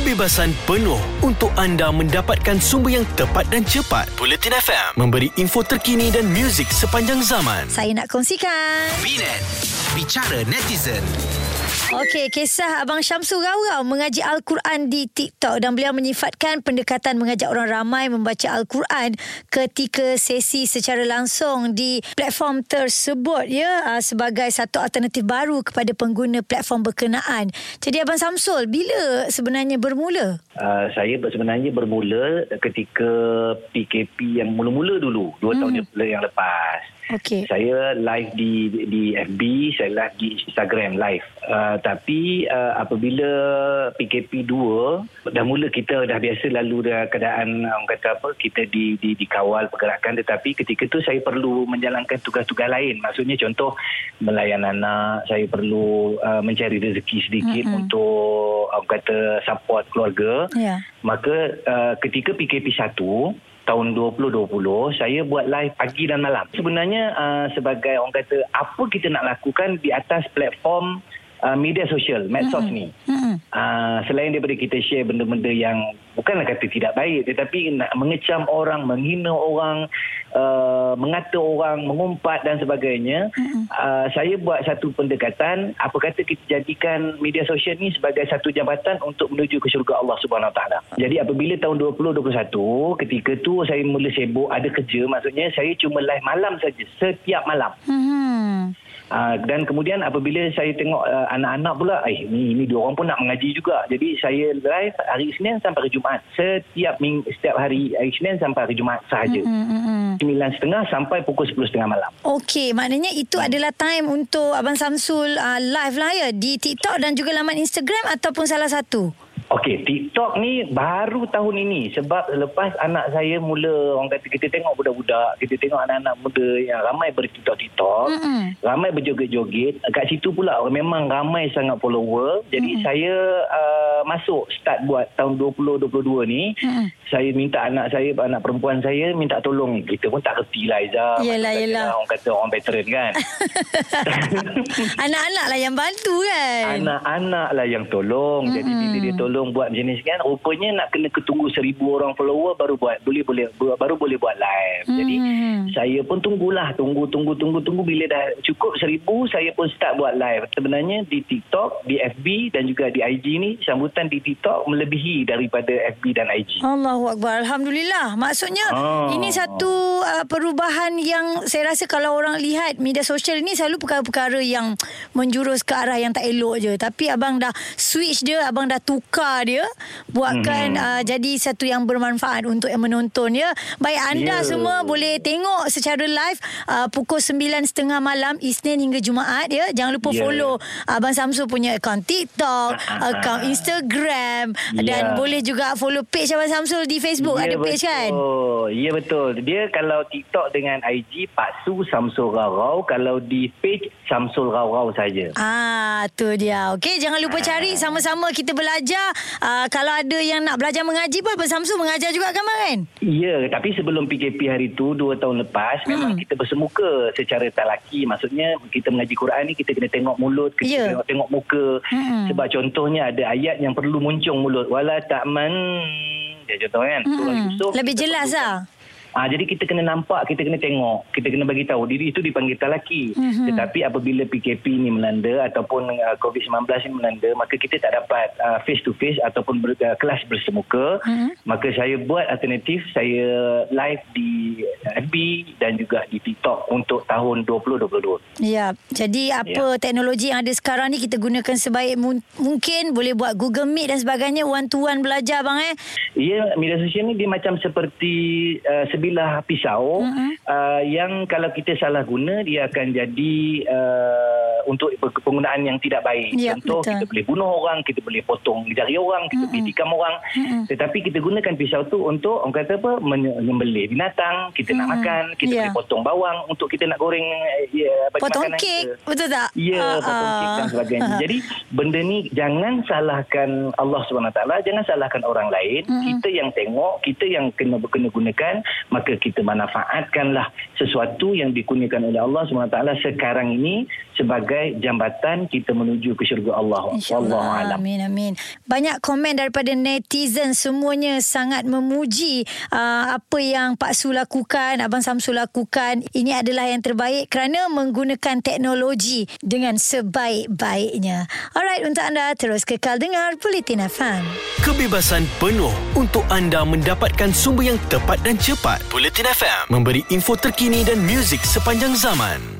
kebebasan penuh untuk anda mendapatkan sumber yang tepat dan cepat. Bulletin FM memberi info terkini dan muzik sepanjang zaman. Saya nak kongsikan. Binet Bicara netizen Okey, kisah Abang Syamsul Raurau mengaji Al-Quran di TikTok dan beliau menyifatkan pendekatan mengajak orang ramai membaca Al-Quran ketika sesi secara langsung di platform tersebut ya uh, sebagai satu alternatif baru kepada pengguna platform berkenaan. Jadi Abang Samsul, bila sebenarnya bermula? Uh, saya sebenarnya bermula ketika PKP yang mula-mula dulu, dua hmm. tahun yang lepas. Okey. Saya live di di FB, saya live di Instagram live. Uh, tapi uh, apabila PKP 2 dah mula kita dah biasa lalu dah keadaan orang kata apa kita di di dikawal pergerakan tetapi ketika tu saya perlu menjalankan tugas-tugas lain. Maksudnya contoh melayan anak, saya perlu uh, mencari rezeki sedikit mm-hmm. untuk orang kata support keluarga. Ya. Maka uh, ketika PKP 1 tahun 2020 saya buat live pagi dan malam. Sebenarnya uh, sebagai orang kata apa kita nak lakukan di atas platform uh, media sosial, medsos mm-hmm. ni. Mm-hmm. Uh, selain daripada kita share benda-benda yang bukanlah kata tidak baik tetapi nak mengecam orang, menghina orang, uh, mengata orang, mengumpat dan sebagainya. Uh, saya buat satu pendekatan, apa kata kita jadikan media sosial ni sebagai satu jabatan untuk menuju ke syurga Allah Subhanahu taala. Jadi apabila tahun 2021 ketika tu saya mula sibuk ada kerja maksudnya saya cuma live malam saja setiap malam. Mm-hmm. Uh, dan kemudian apabila saya tengok uh, anak-anak pula, eh ni ni dua orang pun nak mengaji juga. Jadi saya live hari Isnin sampai hari Jumaat. Setiap ming, setiap hari hari Isnin sampai hari Jumaat sahaja. Mm-hmm. Sembilan setengah sampai pukul sepuluh setengah malam. Okey, maknanya itu hmm. adalah time untuk Abang Samsul uh, live lah ya di TikTok dan juga laman Instagram ataupun salah satu? Okey, TikTok ni baru tahun ini sebab lepas anak saya mula orang kata kita tengok budak-budak, kita tengok anak-anak muda yang ramai bertiktok-tiktok, mm-hmm. ramai berjoget-joget, kat situ pula memang ramai sangat follower. Jadi mm-hmm. saya uh, masuk start buat tahun 2022 ni, mm-hmm. saya minta anak saya, anak perempuan saya minta tolong. Kita pun tak kerti lah Izzah. Yelah, yelah. Orang kata orang veteran kan. anak-anak lah yang bantu kan. Anak-anak lah yang tolong. Mm-hmm. Jadi bila dia tolong tolong buat macam ni kan rupanya nak kena ketunggu seribu orang follower baru buat boleh boleh baru boleh buat live. Hmm. jadi saya pun tunggulah tunggu tunggu tunggu tunggu. Bila dah cukup seribu saya pun start buat live. Sebenarnya di TikTok di FB dan juga di IG ni sambutan di TikTok melebihi daripada FB dan IG Allahu Akbar. Alhamdulillah. Maksudnya oh. ini satu uh, perubahan yang saya rasa kalau orang lihat media sosial ni selalu perkara-perkara yang menjurus ke arah yang tak elok je. Tapi abang dah switch dia abang dah tukar dia buatkan hmm. uh, jadi satu yang bermanfaat untuk yang menonton ya. Baik anda yeah. semua boleh tengok secara live uh, pukul 9.30 malam Isnin hingga Jumaat ya. Jangan lupa yeah. follow Abang Samsul punya akaun TikTok, akaun Instagram yeah. dan boleh juga follow page Abang Samsul di Facebook. Yeah, Ada page betul. kan? Oh, ya yeah, betul. Dia kalau TikTok dengan IG Pak Su Samsul Rau kalau di page Samsul Rau saja. Ah, tu dia. Okey, jangan lupa ah. cari sama-sama kita belajar uh, kalau ada yang nak belajar mengaji pun Abang Samsul mengajar juga kan kan? Ya, tapi sebelum PKP hari tu dua tahun lepas hmm. memang kita bersemuka secara talaki. Maksudnya kita mengaji Quran ni kita kena tengok mulut, kita yeah. tengok tengok muka. Hmm. Sebab contohnya ada ayat yang perlu muncung mulut. Wala ta'man. Ya contoh kan. Hmm. Yusuf, Lebih jelas lah. Ha, jadi kita kena nampak, kita kena tengok, kita kena bagi tahu diri itu dipanggil talaki. Mm-hmm. Tetapi apabila PKP ni melanda ataupun uh, COVID-19 ni melanda, maka kita tak dapat uh, face to face ataupun ber, uh, kelas bersemuka. Mm-hmm. Maka saya buat alternatif, saya live di FB dan juga di TikTok untuk tahun 2022. Ya, jadi apa ya. teknologi yang ada sekarang ni kita gunakan sebaik mu- mungkin, boleh buat Google Meet dan sebagainya, one to one belajar bang eh? Ya, media sosial ni dia macam seperti uh, sebilah pisau uh-huh. uh, yang kalau kita salah guna dia akan jadi uh, untuk penggunaan yang tidak baik. Ya, Contoh betul. kita boleh bunuh orang, kita boleh potong jari orang, kita uh-huh. boleh tikam orang. Uh-huh. Tetapi kita gunakan pisau tu untuk orang kata apa menyembelih binatang, kita uh-huh. nak makan, kita yeah. boleh potong bawang untuk kita nak goreng ya potong kek. Kita. Betul tak? Ya, uh-huh. potong kek dan sebagainya. Uh-huh. Jadi benda ni jangan salahkan Allah SWT, jangan salahkan orang lain. Uh-huh. Kita yang tengok, kita yang kena kena gunakan maka kita manfaatkanlah sesuatu yang dikurniakan oleh Allah SWT sekarang ini sebagai jambatan kita menuju ke syurga Allah. InsyaAllah. Amin, amin. Banyak komen daripada netizen semuanya sangat memuji uh, apa yang Pak Su lakukan, Abang Samsul lakukan. Ini adalah yang terbaik kerana menggunakan teknologi dengan sebaik-baiknya. Alright, untuk anda terus kekal dengar Politin FM. Kebebasan penuh untuk anda mendapatkan sumber yang tepat dan cepat. Bulletin FM memberi info terkini dan muzik sepanjang zaman.